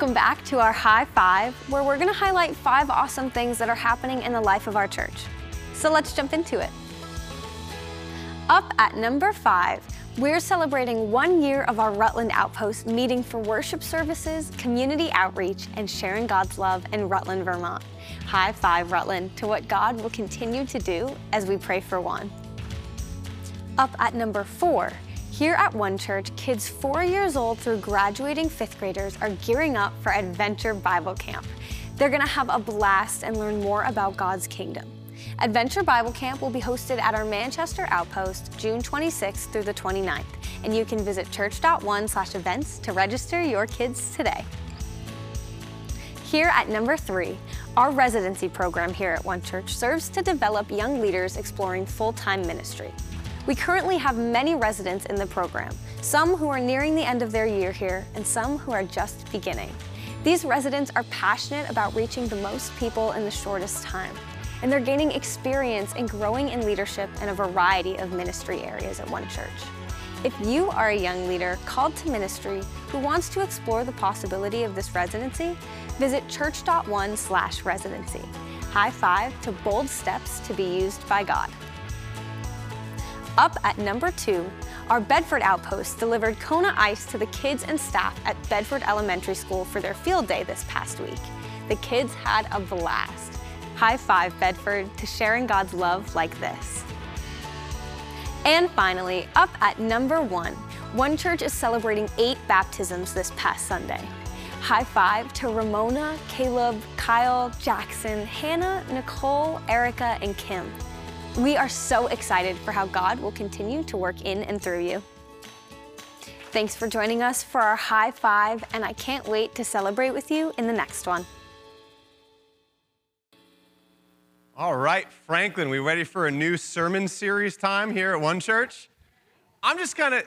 Welcome back to our High Five, where we're going to highlight five awesome things that are happening in the life of our church. So let's jump into it. Up at number five, we're celebrating one year of our Rutland Outpost meeting for worship services, community outreach, and sharing God's love in Rutland, Vermont. High five, Rutland, to what God will continue to do as we pray for one. Up at number four, here at One Church, kids four years old through graduating fifth graders are gearing up for Adventure Bible Camp. They're gonna have a blast and learn more about God's kingdom. Adventure Bible Camp will be hosted at our Manchester Outpost June 26th through the 29th, and you can visit church.one slash events to register your kids today. Here at number three, our residency program here at One Church serves to develop young leaders exploring full-time ministry. We currently have many residents in the program, some who are nearing the end of their year here and some who are just beginning. These residents are passionate about reaching the most people in the shortest time, and they're gaining experience and growing in leadership in a variety of ministry areas at One Church. If you are a young leader called to ministry who wants to explore the possibility of this residency, visit church.one slash residency. High five to bold steps to be used by God. Up at number two, our Bedford Outpost delivered Kona Ice to the kids and staff at Bedford Elementary School for their field day this past week. The kids had a blast. High five, Bedford, to sharing God's love like this. And finally, up at number one, One Church is celebrating eight baptisms this past Sunday. High five to Ramona, Caleb, Kyle, Jackson, Hannah, Nicole, Erica, and Kim. We are so excited for how God will continue to work in and through you. Thanks for joining us for our high five, and I can't wait to celebrate with you in the next one. All right, Franklin, we ready for a new sermon series time here at One Church? I'm just kind of,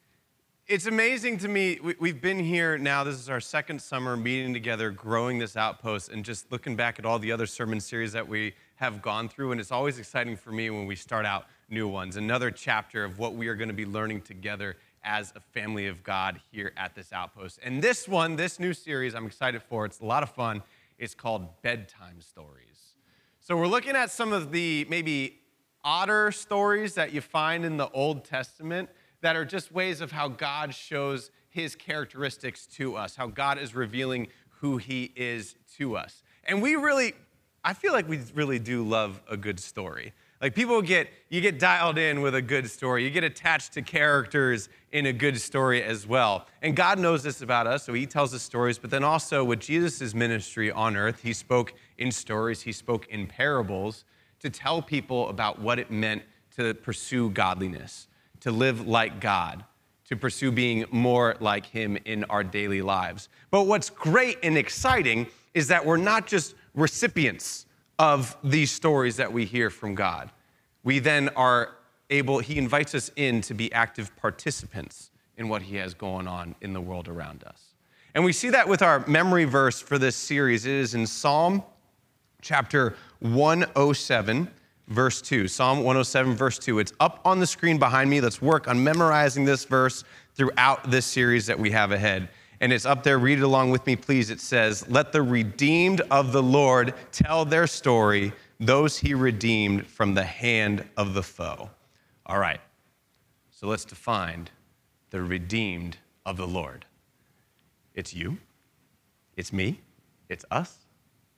it's amazing to me. We, have been here now, this is our second summer meeting together, growing this outpost, and just looking back at all the other sermon series that we have gone through. And it's always exciting for me when we start out new ones. Another chapter of what we are going to be learning together as a family of God here at this outpost. And this one, this new series, I'm excited for. It's a lot of fun. It's called Bedtime Stories. So we're looking at some of the maybe odder stories that you find in the Old Testament that are just ways of how God shows his characteristics to us, how God is revealing who he is to us. And we really I feel like we really do love a good story. Like people get, you get dialed in with a good story. You get attached to characters in a good story as well. And God knows this about us, so He tells us stories. But then also with Jesus' ministry on earth, He spoke in stories, He spoke in parables to tell people about what it meant to pursue godliness, to live like God, to pursue being more like Him in our daily lives. But what's great and exciting is that we're not just recipients of these stories that we hear from God. We then are able, He invites us in to be active participants in what He has going on in the world around us. And we see that with our memory verse for this series. It is in Psalm chapter 107, verse 2. Psalm 107, verse 2. It's up on the screen behind me. Let's work on memorizing this verse throughout this series that we have ahead and it's up there. Read it along with me, please. It says, Let the redeemed of the Lord tell their story, those he redeemed from the hand of the foe. All right, so let's define the redeemed of the Lord. It's you, it's me, it's us,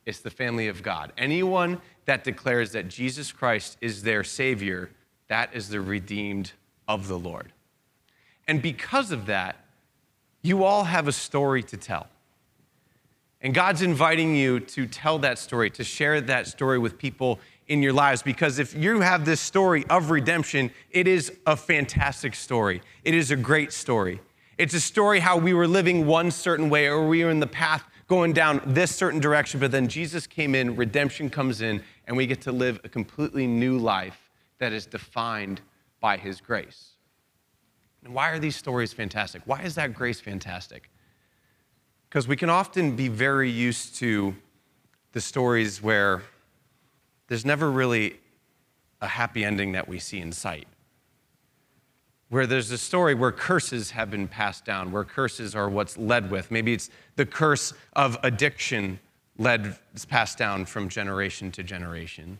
it's the family of God. Anyone that declares that Jesus Christ is their Savior, that is the redeemed of the Lord. And because of that, you all have a story to tell. And God's inviting you to tell that story, to share that story with people in your lives. Because if you have this story of redemption, it is a fantastic story. It is a great story. It's a story how we were living one certain way or we were in the path going down this certain direction, but then Jesus came in, redemption comes in, and we get to live a completely new life that is defined by his grace. And why are these stories fantastic? Why is that grace fantastic? Because we can often be very used to the stories where there's never really a happy ending that we see in sight. where there's a story where curses have been passed down, where curses are what's led with. Maybe it's the curse of addiction led passed down from generation to generation.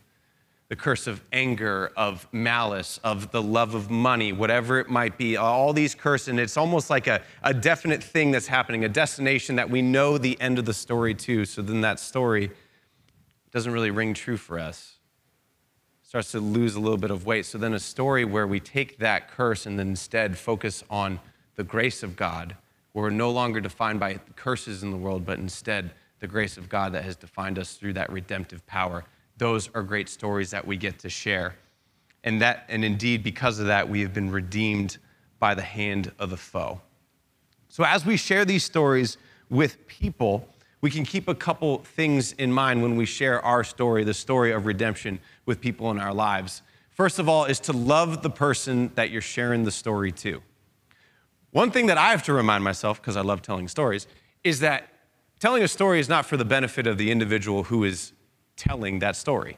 The curse of anger, of malice, of the love of money, whatever it might be, all these curses, and it's almost like a, a definite thing that's happening, a destination that we know the end of the story to. So then that story doesn't really ring true for us starts to lose a little bit of weight. So then a story where we take that curse and then instead focus on the grace of God, where we're no longer defined by curses in the world, but instead the grace of God that has defined us through that redemptive power. Those are great stories that we get to share. And that and indeed because of that we have been redeemed by the hand of the foe. So as we share these stories with people, we can keep a couple things in mind when we share our story, the story of redemption with people in our lives. First of all, is to love the person that you're sharing the story to. One thing that I have to remind myself, because I love telling stories, is that telling a story is not for the benefit of the individual who is telling that story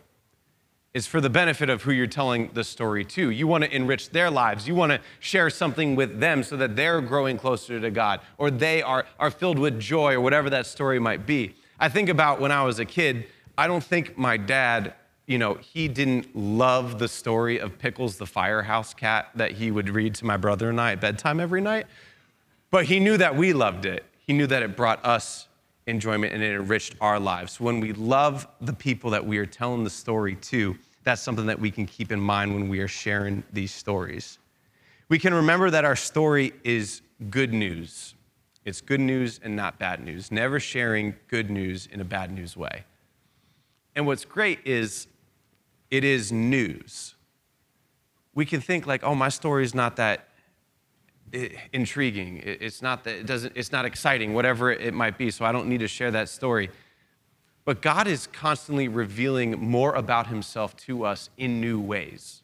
is for the benefit of who you're telling the story to. You want to enrich their lives. You want to share something with them so that they're growing closer to God or they are, are filled with joy or whatever that story might be. I think about when I was a kid, I don't think my dad, you know, he didn't love the story of Pickles the firehouse cat that he would read to my brother and I at bedtime every night. But he knew that we loved it. He knew that it brought us enjoyment and it enriched our lives. When we love the people that we are telling the story to, that's something that we can keep in mind when we are sharing these stories. We can remember that our story is good news. It's good news and not bad news, never sharing good news in a bad news way. And what's great is it is news. We can think like, oh, my story is not that intriguing. It's not that it doesn't. It's not exciting, whatever it might be. So I don't need to share that story. But God is constantly revealing more about himself to us in new ways.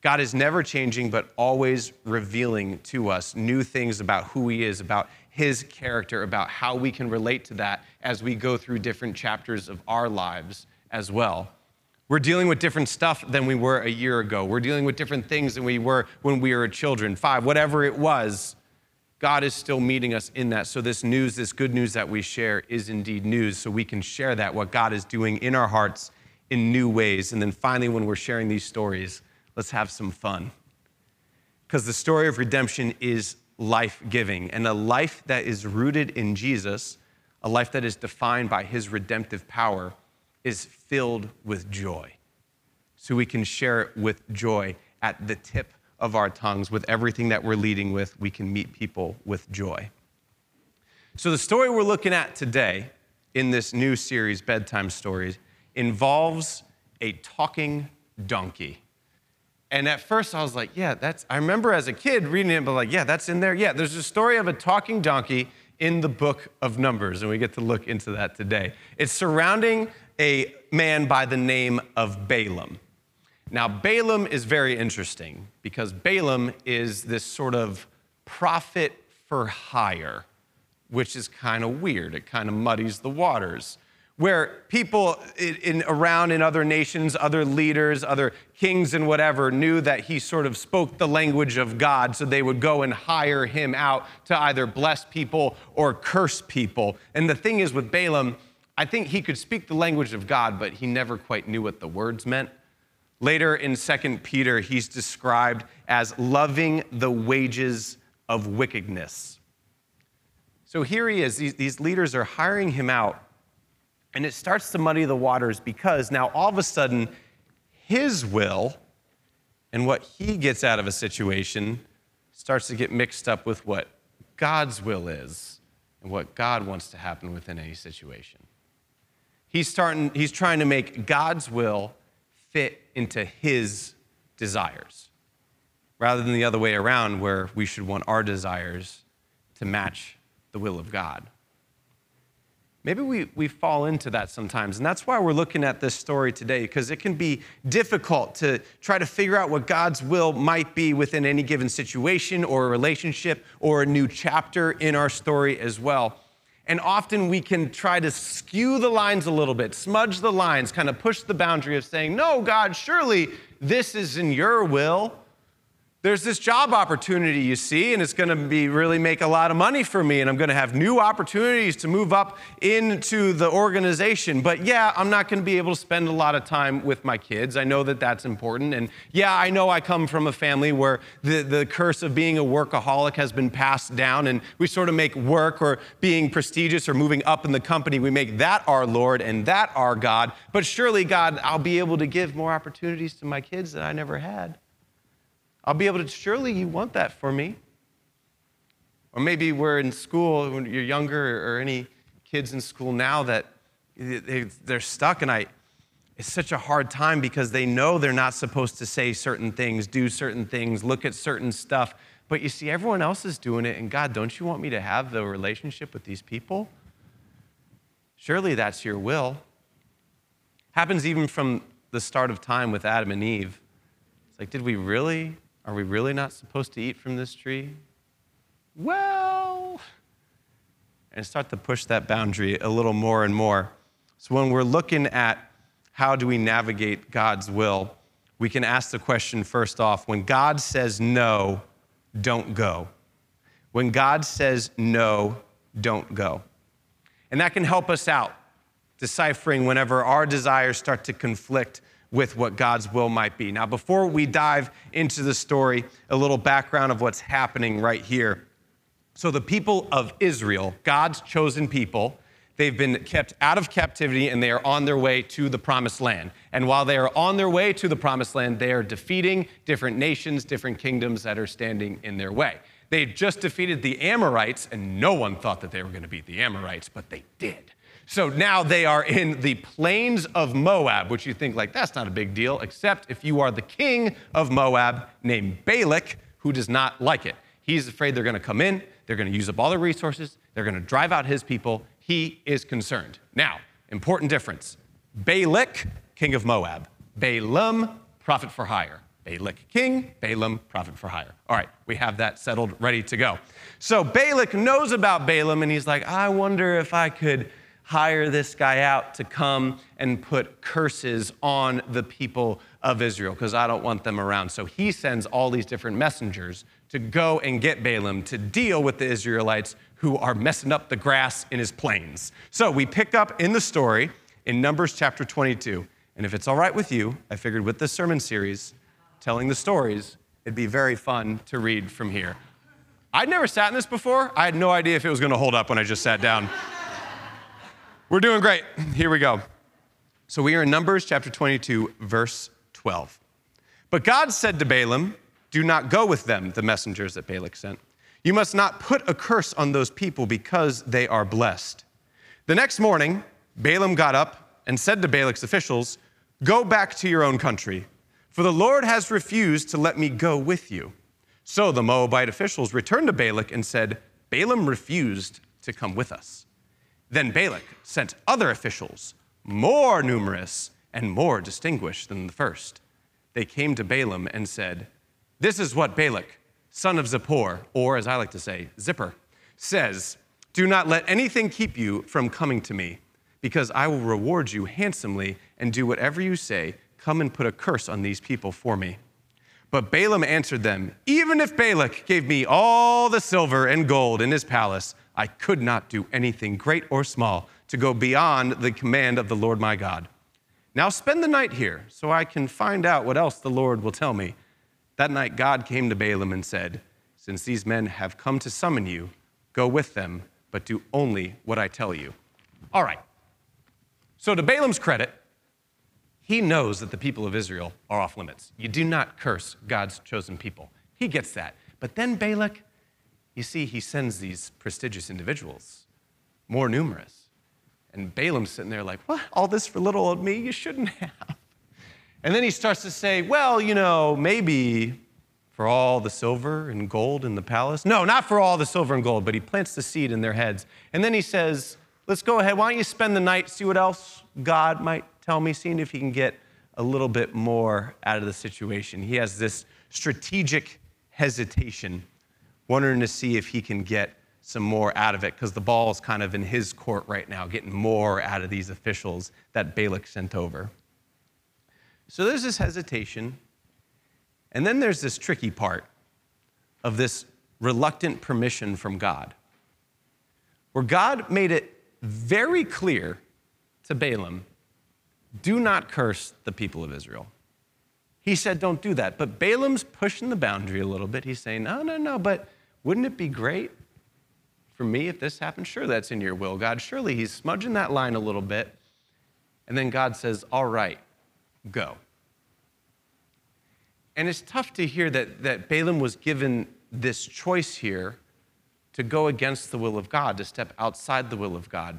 God is never changing, but always revealing to us new things about who he is, about his character, about how we can relate to that as we go through different chapters of our lives as well. We're dealing with different stuff than we were a year ago. We're dealing with different things than we were when we were children, five, whatever it was. God is still meeting us in that. So, this news, this good news that we share, is indeed news. So, we can share that, what God is doing in our hearts in new ways. And then finally, when we're sharing these stories, let's have some fun. Because the story of redemption is life giving. And a life that is rooted in Jesus, a life that is defined by his redemptive power, is filled with joy. So, we can share it with joy at the tip of our tongues, with everything that we're leading with, we can meet people with joy. So, the story we're looking at today in this new series, Bedtime Stories, involves a talking donkey. And at first I was like, yeah, that's, I remember as a kid reading it, but like, yeah, that's in there. Yeah, there's a story of a talking donkey in the book of Numbers, and we get to look into that today. It's surrounding a man by the name of Balaam. Now, Balaam is very interesting because Balaam is this sort of prophet for hire, which is kind of weird. It kind of muddies the waters. Where people in, around in other nations, other leaders, other kings, and whatever knew that he sort of spoke the language of God, so they would go and hire him out to either bless people or curse people. And the thing is with Balaam, I think he could speak the language of God, but he never quite knew what the words meant. Later in 2 Peter, he's described as loving the wages of wickedness. So here he is. These, these leaders are hiring him out, and it starts to muddy the waters because now all of a sudden, his will and what he gets out of a situation starts to get mixed up with what God's will is and what God wants to happen within any situation. He's, starting, he's trying to make God's will fit into his desires rather than the other way around where we should want our desires to match the will of God. Maybe we, we fall into that sometimes. And that's why we're looking at this story today, because it can be difficult to try to figure out what God's will might be within any given situation or relationship or a new chapter in our story as well. And often we can try to skew the lines a little bit, smudge the lines, kind of push the boundary of saying, No, God, surely this is in your will. There's this job opportunity you see and it's going to be really make a lot of money for me and i'm going to have new opportunities to move up into the organization. But yeah i'm not going to be able to spend a lot of time with my kids. I know that that's important and yeah i know i come from a family where the, the curse of being a workaholic has been passed down and we sort of make work or being prestigious or moving up in the company. We make that our lord and that our god. But surely god i'll be able to give more opportunities to my kids that i never had I'll be able to, surely you want that for me. Or maybe we're in school when you're younger, or any kids in school now that they're stuck, and I, it's such a hard time because they know they're not supposed to say certain things, do certain things, look at certain stuff. But you see, everyone else is doing it, and God, don't you want me to have the relationship with these people? Surely that's your will. Happens even from the start of time with Adam and Eve. It's like, did we really are we really not supposed to eat from this tree? Well, and start to push that boundary a little more and more. So when we're looking at how do we navigate God's will, we can ask the question first off when God says no, don't go. When God says no, don't go. And that can help us out deciphering whenever our desires start to conflict with what God's will might be. Now, before we dive into the story, a little background of what's happening right here. So, the people of Israel, God's chosen people, they've been kept out of captivity and they are on their way to the promised land. And while they are on their way to the promised land, they are defeating different nations, different kingdoms that are standing in their way. They just defeated the Amorites, and no one thought that they were going to beat the Amorites, but they did. So now they are in the plains of Moab, which you think, like, that's not a big deal, except if you are the king of Moab named Balak, who does not like it. He's afraid they're going to come in, they're going to use up all their resources, they're going to drive out his people. He is concerned. Now, important difference Balak, king of Moab, Balaam, prophet for hire. Balak, king, Balaam, prophet for hire. All right, we have that settled, ready to go. So Balak knows about Balaam, and he's like, I wonder if I could hire this guy out to come and put curses on the people of Israel because I don't want them around. So he sends all these different messengers to go and get Balaam to deal with the Israelites who are messing up the grass in his plains. So we pick up in the story in Numbers chapter 22. And if it's all right with you, I figured with this sermon series, telling the stories, it'd be very fun to read from here. I'd never sat in this before. I had no idea if it was going to hold up when I just sat down. We're doing great. Here we go. So we are in Numbers chapter 22, verse 12. But God said to Balaam, Do not go with them, the messengers that Balak sent. You must not put a curse on those people because they are blessed. The next morning, Balaam got up and said to Balak's officials, Go back to your own country, for the Lord has refused to let me go with you. So the Moabite officials returned to Balak and said, Balaam refused to come with us. Then Balak sent other officials, more numerous and more distinguished than the first. They came to Balaam and said, This is what Balak, son of Zippor, or as I like to say, Zipper, says Do not let anything keep you from coming to me, because I will reward you handsomely and do whatever you say. Come and put a curse on these people for me. But Balaam answered them, Even if Balak gave me all the silver and gold in his palace, I could not do anything great or small to go beyond the command of the Lord my God. Now spend the night here so I can find out what else the Lord will tell me. That night God came to Balaam and said, Since these men have come to summon you, go with them, but do only what I tell you. All right. So, to Balaam's credit, he knows that the people of Israel are off limits. You do not curse God's chosen people. He gets that. But then Balak you see, he sends these prestigious individuals, more numerous. And Balaam's sitting there like, what? All this for little old me? You shouldn't have. And then he starts to say, well, you know, maybe for all the silver and gold in the palace. No, not for all the silver and gold, but he plants the seed in their heads. And then he says, let's go ahead. Why don't you spend the night, see what else God might tell me, seeing if he can get a little bit more out of the situation. He has this strategic hesitation wondering to see if he can get some more out of it because the ball is kind of in his court right now, getting more out of these officials that Balak sent over. So there's this hesitation. And then there's this tricky part of this reluctant permission from God, where God made it very clear to Balaam do not curse the people of Israel. He said, don't do that. But Balaam's pushing the boundary a little bit. He's saying, no, no, no, but wouldn't it be great for me if this happened? Sure, that's in your will, God. Surely he's smudging that line a little bit. And then God says, all right, go. And it's tough to hear that, that Balaam was given this choice here to go against the will of God, to step outside the will of God.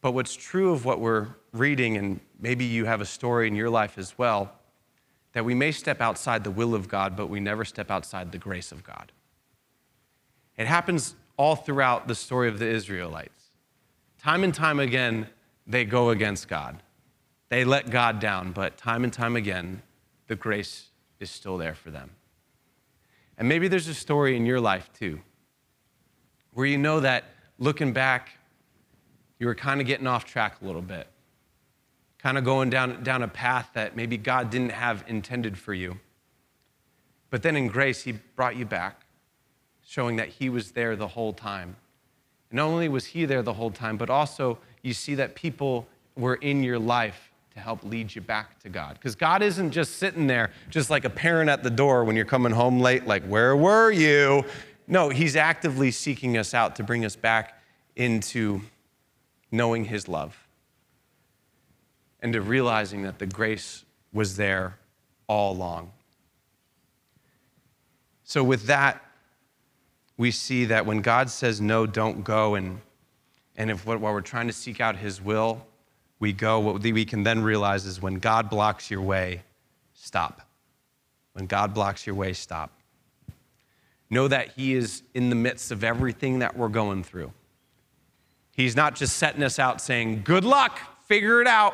But what's true of what we're reading, and maybe you have a story in your life as well, that we may step outside the will of God, but we never step outside the grace of God. It happens all throughout the story of the Israelites. Time and time again, they go against God. They let God down, but time and time again, the grace is still there for them. And maybe there's a story in your life too, where you know that looking back, you were kind of getting off track a little bit, kind of going down, down a path that maybe God didn't have intended for you. But then in grace, He brought you back, showing that He was there the whole time. And not only was He there the whole time, but also you see that people were in your life to help lead you back to God. Because God isn't just sitting there, just like a parent at the door when you're coming home late, like, where were you? No, He's actively seeking us out to bring us back into knowing His love and to realizing that the grace was there all along. So, with that, we see that when God says no, don't go, and, and if while we're trying to seek out His will, we go, what we can then realize is when God blocks your way, stop. When God blocks your way, stop. Know that He is in the midst of everything that we're going through. He's not just setting us out saying, Good luck, figure it out.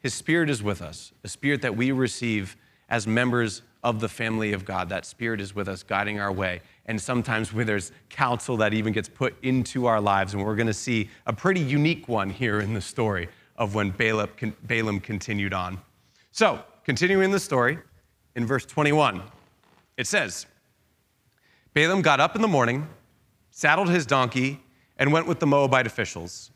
His Spirit is with us, a Spirit that we receive as members of the family of God. That Spirit is with us, guiding our way. And sometimes when there's counsel that even gets put into our lives, and we're going to see a pretty unique one here in the story of when Balaam continued on. So, continuing the story, in verse 21, it says Balaam got up in the morning, saddled his donkey, and went with the Moabite officials.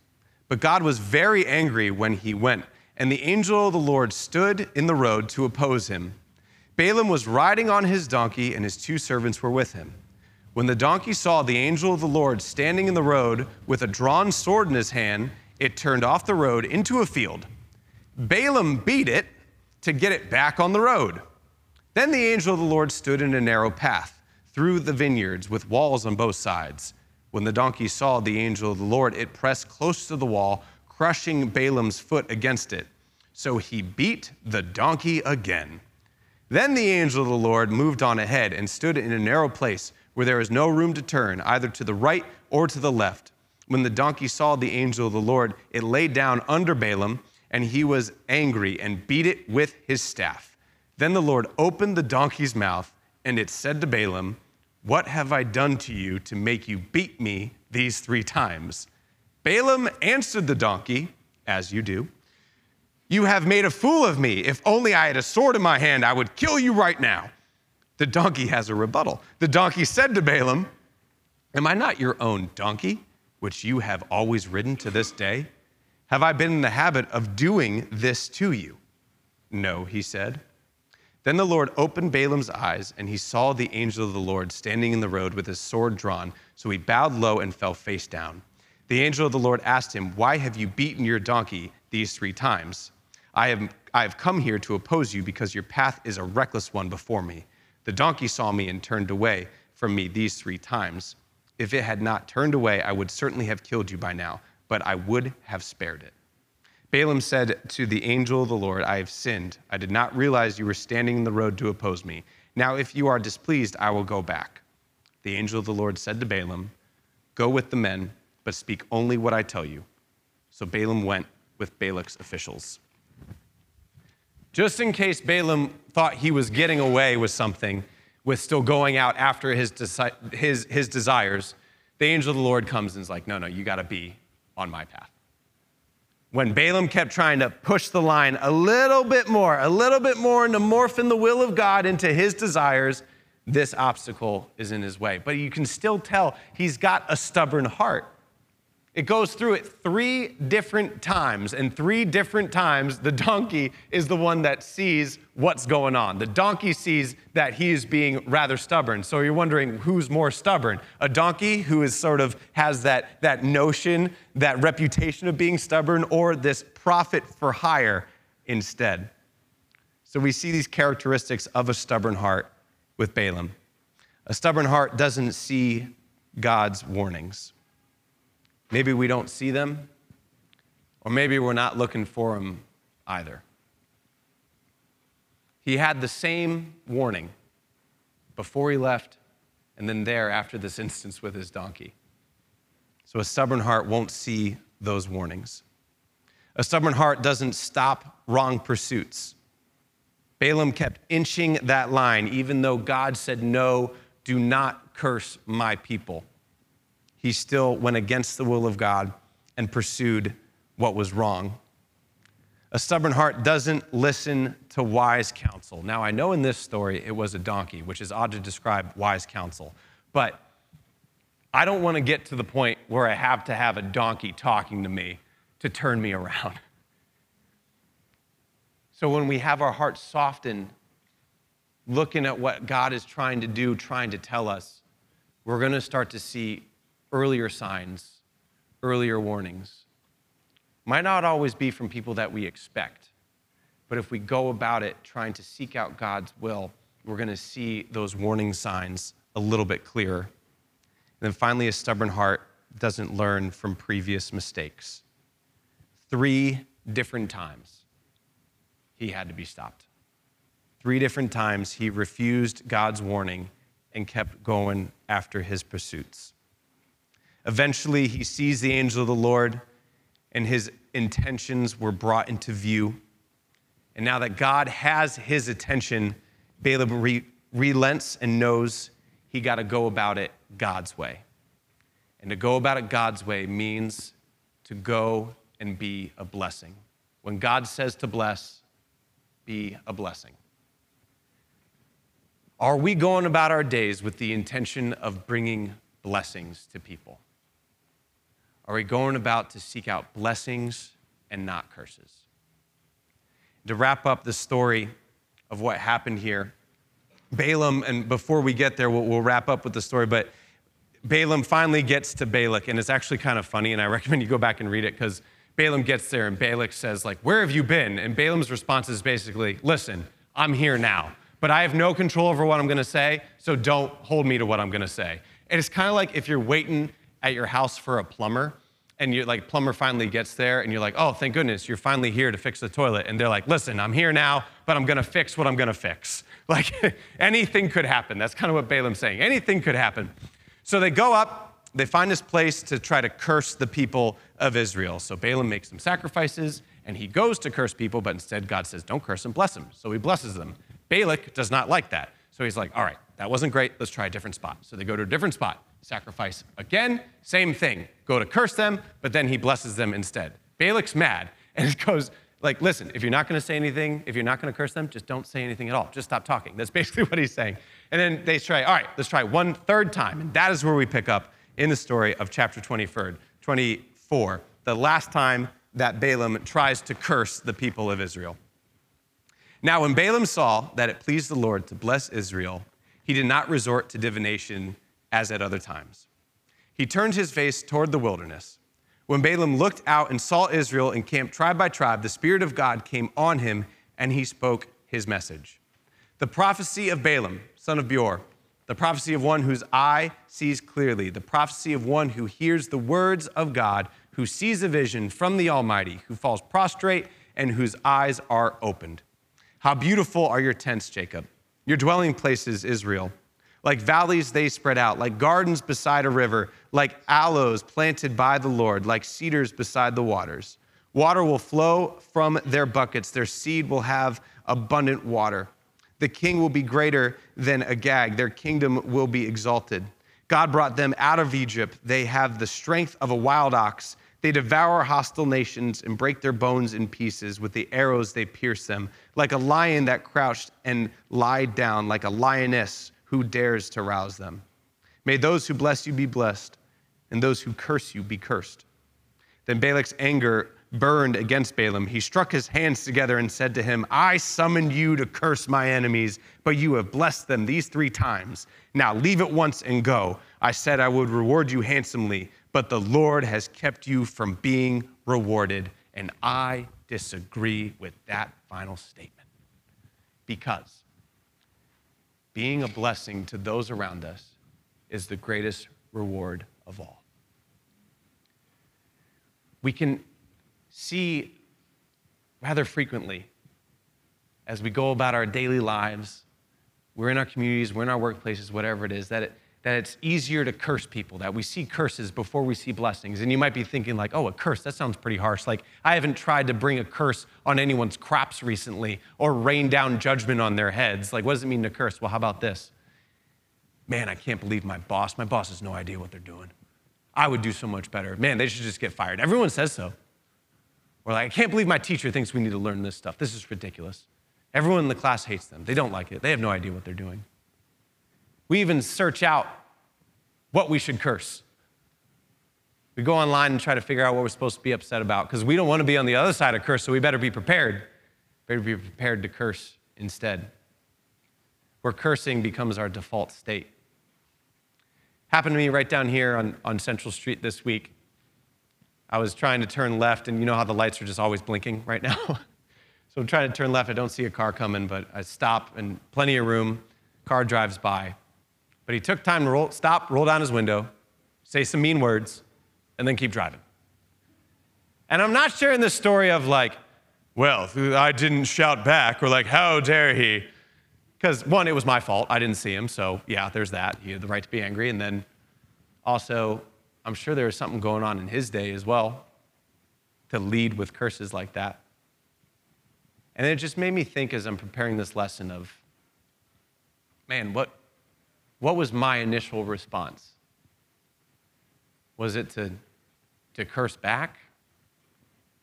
But God was very angry when he went, and the angel of the Lord stood in the road to oppose him. Balaam was riding on his donkey, and his two servants were with him. When the donkey saw the angel of the Lord standing in the road with a drawn sword in his hand, it turned off the road into a field. Balaam beat it to get it back on the road. Then the angel of the Lord stood in a narrow path through the vineyards with walls on both sides. When the donkey saw the angel of the Lord, it pressed close to the wall, crushing Balaam's foot against it. So he beat the donkey again. Then the angel of the Lord moved on ahead and stood in a narrow place where there was no room to turn, either to the right or to the left. When the donkey saw the angel of the Lord, it lay down under Balaam, and he was angry and beat it with his staff. Then the Lord opened the donkey's mouth, and it said to Balaam, What have I done to you to make you beat me these three times? Balaam answered the donkey, as you do. You have made a fool of me. If only I had a sword in my hand, I would kill you right now. The donkey has a rebuttal. The donkey said to Balaam, Am I not your own donkey? which you have always ridden to this day? Have I been in the habit of doing this to you? No, he said. Then the Lord opened Balaam's eyes, and he saw the angel of the Lord standing in the road with his sword drawn. So he bowed low and fell face down. The angel of the Lord asked him, Why have you beaten your donkey these three times? I have, I have come here to oppose you because your path is a reckless one before me. The donkey saw me and turned away from me these three times. If it had not turned away, I would certainly have killed you by now, but I would have spared it. Balaam said to the angel of the Lord, I have sinned. I did not realize you were standing in the road to oppose me. Now, if you are displeased, I will go back. The angel of the Lord said to Balaam, Go with the men, but speak only what I tell you. So Balaam went with Balak's officials. Just in case Balaam thought he was getting away with something, with still going out after his, his, his desires, the angel of the Lord comes and is like, no, no, you got to be on my path. when Balaam kept trying to push the line a little bit more, a little bit more, and to morph in the will of God into his desires, this obstacle is in his way. But you can still tell he's got a stubborn heart. It goes through it three different times, and three different times the donkey is the one that sees what's going on. The donkey sees that he is being rather stubborn. So you're wondering who's more stubborn? A donkey who is sort of has that, that notion, that reputation of being stubborn, or this prophet for hire instead. So we see these characteristics of a stubborn heart with Balaam. A stubborn heart doesn't see God's warnings. Maybe we don't see them, or maybe we're not looking for them either. He had the same warning before he left, and then there after this instance with his donkey. So a stubborn heart won't see those warnings. A stubborn heart doesn't stop wrong pursuits. Balaam kept inching that line, even though God said, No, do not curse my people he still went against the will of God and pursued what was wrong. A stubborn heart doesn't listen to wise counsel. Now, I know in this story it was a donkey, which is odd to describe wise counsel, but I don't want to get to the point where I have to have a donkey talking to me to turn me around. So when we have our hearts softened, looking at what God is trying to do, trying to tell us, we're going to start to see earlier signs, earlier warnings. Might not always be from people that we expect, but if we go about it trying to seek out God's will, we're going to see those warning signs a little bit clearer. And then finally, a stubborn heart doesn't learn from previous mistakes. Three different times he had to be stopped. Three different times he refused God's warning and kept going after his pursuits. Eventually, he sees the angel of the Lord, and his intentions were brought into view. And now that God has his attention, Balaam re- relents and knows he got to go about it God's way. And to go about it God's way means to go and be a blessing. When God says to bless, be a blessing. Are we going about our days with the intention of bringing blessings to people? Are we going about to seek out blessings and not curses? To wrap up the story of what happened here, Balaam, and before we get there, we'll, we'll wrap up with the story, but Balaam finally gets to Balak, and it's actually kind of funny, and I recommend you go back and read it because Balaam gets there, and Balak says, like, where have you been? And Balaam's response is basically, listen, I'm here now, but I have no control over what I'm gonna say, so don't hold me to what I'm gonna say. And it's kind of like if you're waiting at your house for a plumber and you're like plumber finally gets there and you're like, oh, thank goodness, you're finally here to fix the toilet. And they're like, listen, I'm here now, but I'm gonna fix what I'm gonna fix. Like anything could happen. That's kind of what Balaam's saying. Anything could happen. So they go up, they find this place to try to curse the people of Israel. So Balaam makes some sacrifices and he goes to curse people, but instead God says, don't curse them, bless them. So he blesses them. Balak does not like that. So he's like, all right, that wasn't great. Let's try a different spot. So they go to a different spot sacrifice again, same thing. Go to curse them, but then he blesses them instead. Balak's mad, and goes like, listen, if you're not going to say anything, if you're not going to curse them, just don't say anything at all. Just stop talking. That's basically what he's saying. And then they try, all right, let's try one third time. And that is where we pick up in the story of chapter 24, 24 the last time that Balaam tries to curse the people of Israel. Now, when Balaam saw that it pleased the Lord to bless Israel, he did not resort to divination as at other times. He turned his face toward the wilderness. When Balaam looked out and saw Israel encamped tribe by tribe, the Spirit of God came on him and he spoke his message. The prophecy of Balaam, son of Beor, the prophecy of one whose eye sees clearly, the prophecy of one who hears the words of God, who sees a vision from the Almighty, who falls prostrate and whose eyes are opened. How beautiful are your tents, Jacob, your dwelling places, Israel. Like valleys, they spread out, like gardens beside a river, like aloes planted by the Lord, like cedars beside the waters. Water will flow from their buckets, their seed will have abundant water. The king will be greater than Agag, their kingdom will be exalted. God brought them out of Egypt. They have the strength of a wild ox. They devour hostile nations and break their bones in pieces. With the arrows, they pierce them. Like a lion that crouched and lied down, like a lioness who dares to rouse them. May those who bless you be blessed, and those who curse you be cursed. Then Balak's anger burned against Balaam. He struck his hands together and said to him, I summoned you to curse my enemies, but you have blessed them these three times. Now leave at once and go. I said I would reward you handsomely, but the Lord has kept you from being rewarded. And I disagree with that final statement. Because being a blessing to those around us is the greatest reward of all. We can see rather frequently as we go about our daily lives, we're in our communities, we're in our workplaces, whatever it is, that, it, that it's easier to curse people, that we see curses before we see blessings. And you might be thinking, like, oh, a curse, that sounds pretty harsh. Like, I haven't tried to bring a curse on anyone's crops recently or rain down judgment on their heads. Like, what does it mean to curse? Well, how about this? Man, I can't believe my boss. My boss has no idea what they're doing. I would do so much better. Man, they should just get fired. Everyone says so. Or like, I can't believe my teacher thinks we need to learn this stuff. This is ridiculous. Everyone in the class hates them. They don't like it. They have no idea what they're doing. We even search out what we should curse. We go online and try to figure out what we're supposed to be upset about because we don't want to be on the other side of curse, so we better be prepared. Better be prepared to curse instead. Where cursing becomes our default state. Happened to me right down here on, on Central Street this week. I was trying to turn left, and you know how the lights are just always blinking right now? so I'm trying to turn left. I don't see a car coming, but I stop, and plenty of room. Car drives by. But he took time to roll, stop, roll down his window, say some mean words, and then keep driving. And I'm not sharing this story of like, well, I didn't shout back, or like, how dare he? Because one, it was my fault. I didn't see him, so yeah, there's that. He had the right to be angry. And then also, I'm sure there was something going on in his day as well to lead with curses like that. And it just made me think as I'm preparing this lesson of, man, what, what was my initial response? Was it to, to curse back?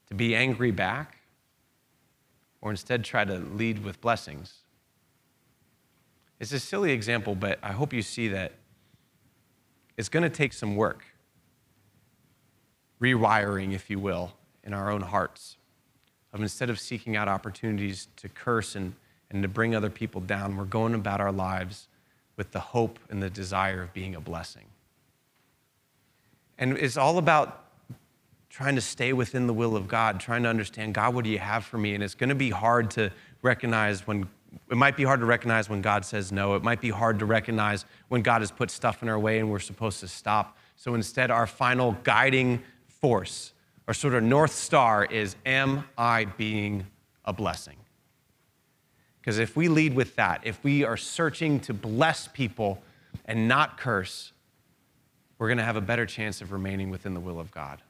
To be angry back? Or instead try to lead with blessings? It's a silly example, but I hope you see that it's going to take some work rewiring, if you will, in our own hearts. Of instead of seeking out opportunities to curse and, and to bring other people down, we're going about our lives with the hope and the desire of being a blessing. And it's all about trying to stay within the will of God, trying to understand, God, what do you have for me? And it's going to be hard to recognize when, it might be hard to recognize when God says no. It might be hard to recognize when God has put stuff in our way and we're supposed to stop. So instead, our final guiding force our sort of North Star is Am I being a blessing? Because if we lead with that, if we are searching to bless people and not curse, we're going to have a better chance of remaining within the will of God.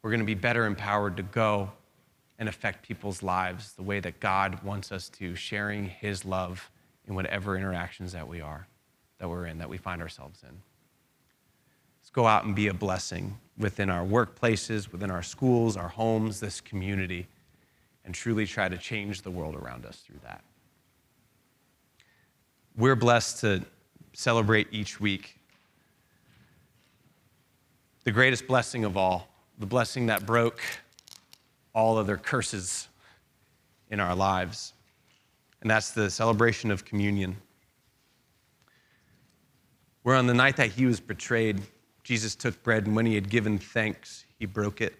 We're going to be better empowered to go and affect people's lives the way that God wants us to, sharing His love in whatever interactions that we are, that we're in, that we find ourselves in. Let's go out and be a blessing within our workplaces, within our schools, our homes, this community, and truly try to change the world around us through that. We're blessed to celebrate each week the greatest blessing of all, the blessing that broke all other curses in our lives. And that's the celebration of communion. Where on the night that he was betrayed, Jesus took bread, and when he had given thanks, he broke it.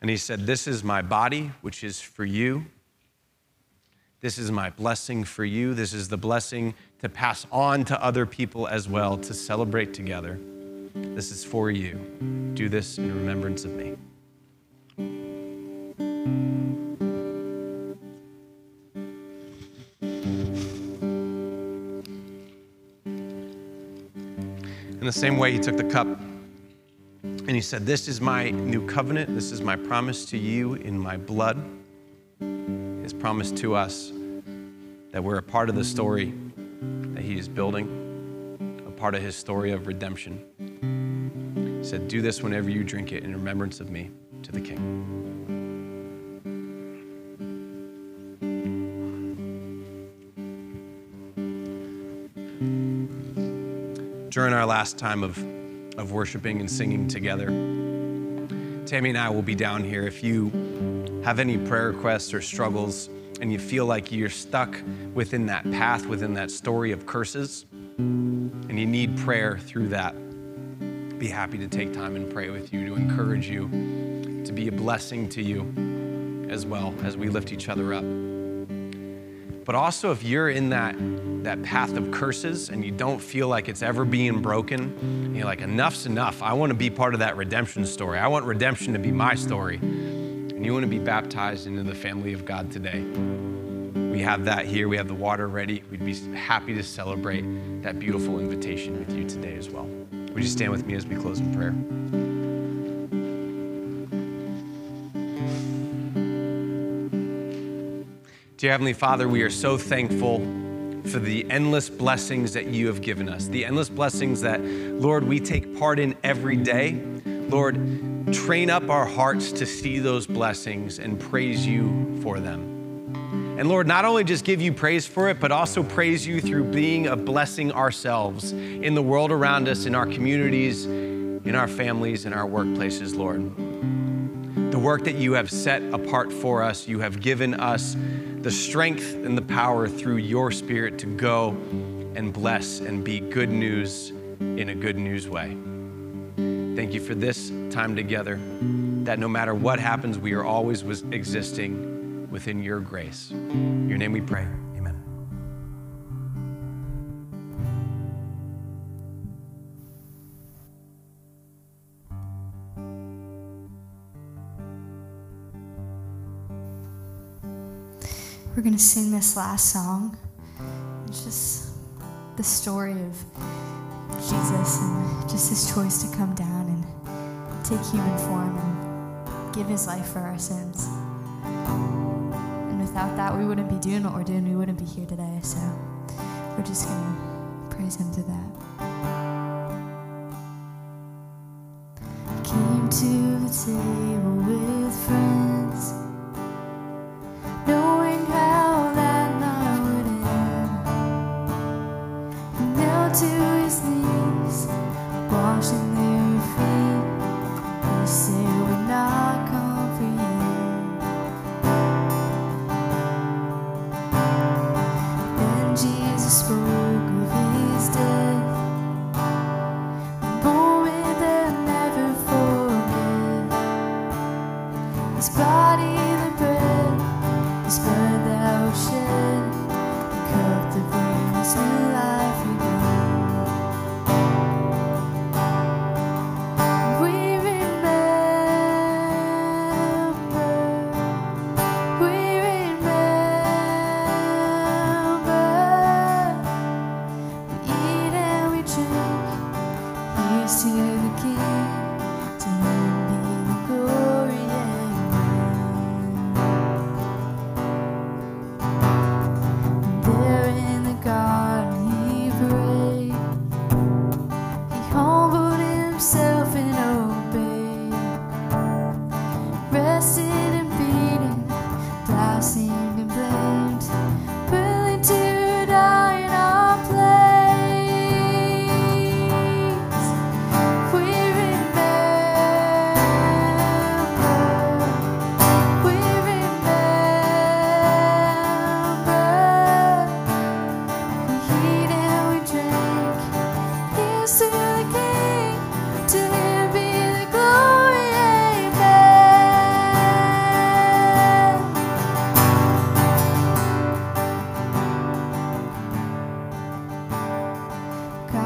And he said, This is my body, which is for you. This is my blessing for you. This is the blessing to pass on to other people as well, to celebrate together. This is for you. Do this in remembrance of me. In the same way, he took the cup and he said, This is my new covenant. This is my promise to you in my blood. His promise to us that we're a part of the story that he is building, a part of his story of redemption. He said, Do this whenever you drink it in remembrance of me to the King. During our last time of, of worshiping and singing together, Tammy and I will be down here. If you have any prayer requests or struggles and you feel like you're stuck within that path, within that story of curses, and you need prayer through that, be happy to take time and pray with you, to encourage you, to be a blessing to you as well as we lift each other up. But also, if you're in that, that path of curses and you don't feel like it's ever being broken, you're like, enough's enough. I want to be part of that redemption story. I want redemption to be my story. And you want to be baptized into the family of God today. We have that here. We have the water ready. We'd be happy to celebrate that beautiful invitation with you today as well. Would you stand with me as we close in prayer? Dear Heavenly Father, we are so thankful for the endless blessings that you have given us, the endless blessings that, Lord, we take part in every day. Lord, train up our hearts to see those blessings and praise you for them. And Lord, not only just give you praise for it, but also praise you through being a blessing ourselves in the world around us, in our communities, in our families, in our workplaces, Lord. The work that you have set apart for us, you have given us the strength and the power through your Spirit to go and bless and be good news in a good news way. Thank you for this time together, that no matter what happens, we are always existing within your grace. In your name we pray. We're going to sing this last song. It's just the story of Jesus and just his choice to come down and take human form and give his life for our sins. And without that, we wouldn't be doing what we're doing. We wouldn't be here today. So we're just going to praise him through that. Came to the table with friends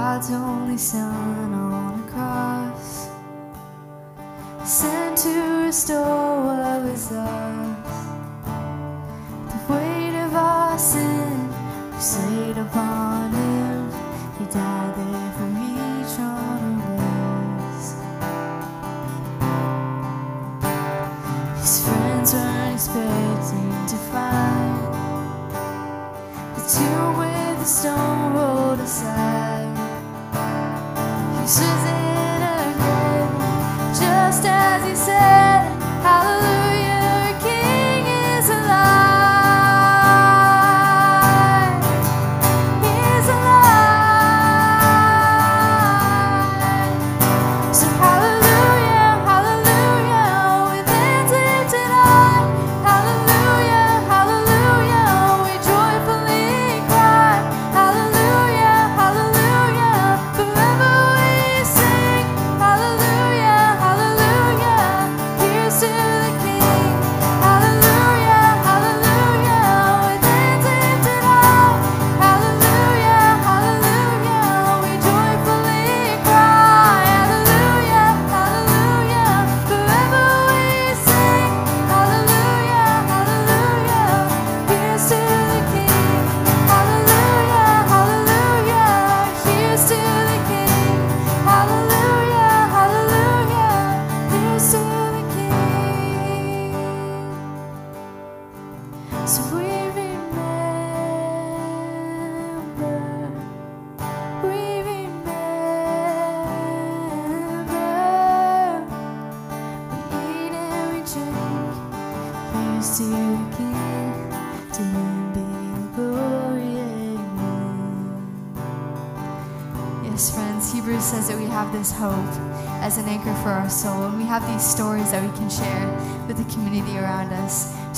God's only Son on the cross sent to restore what was lost.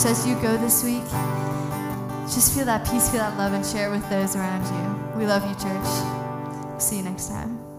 So as you go this week, just feel that peace, feel that love, and share with those around you. We love you, church. See you next time.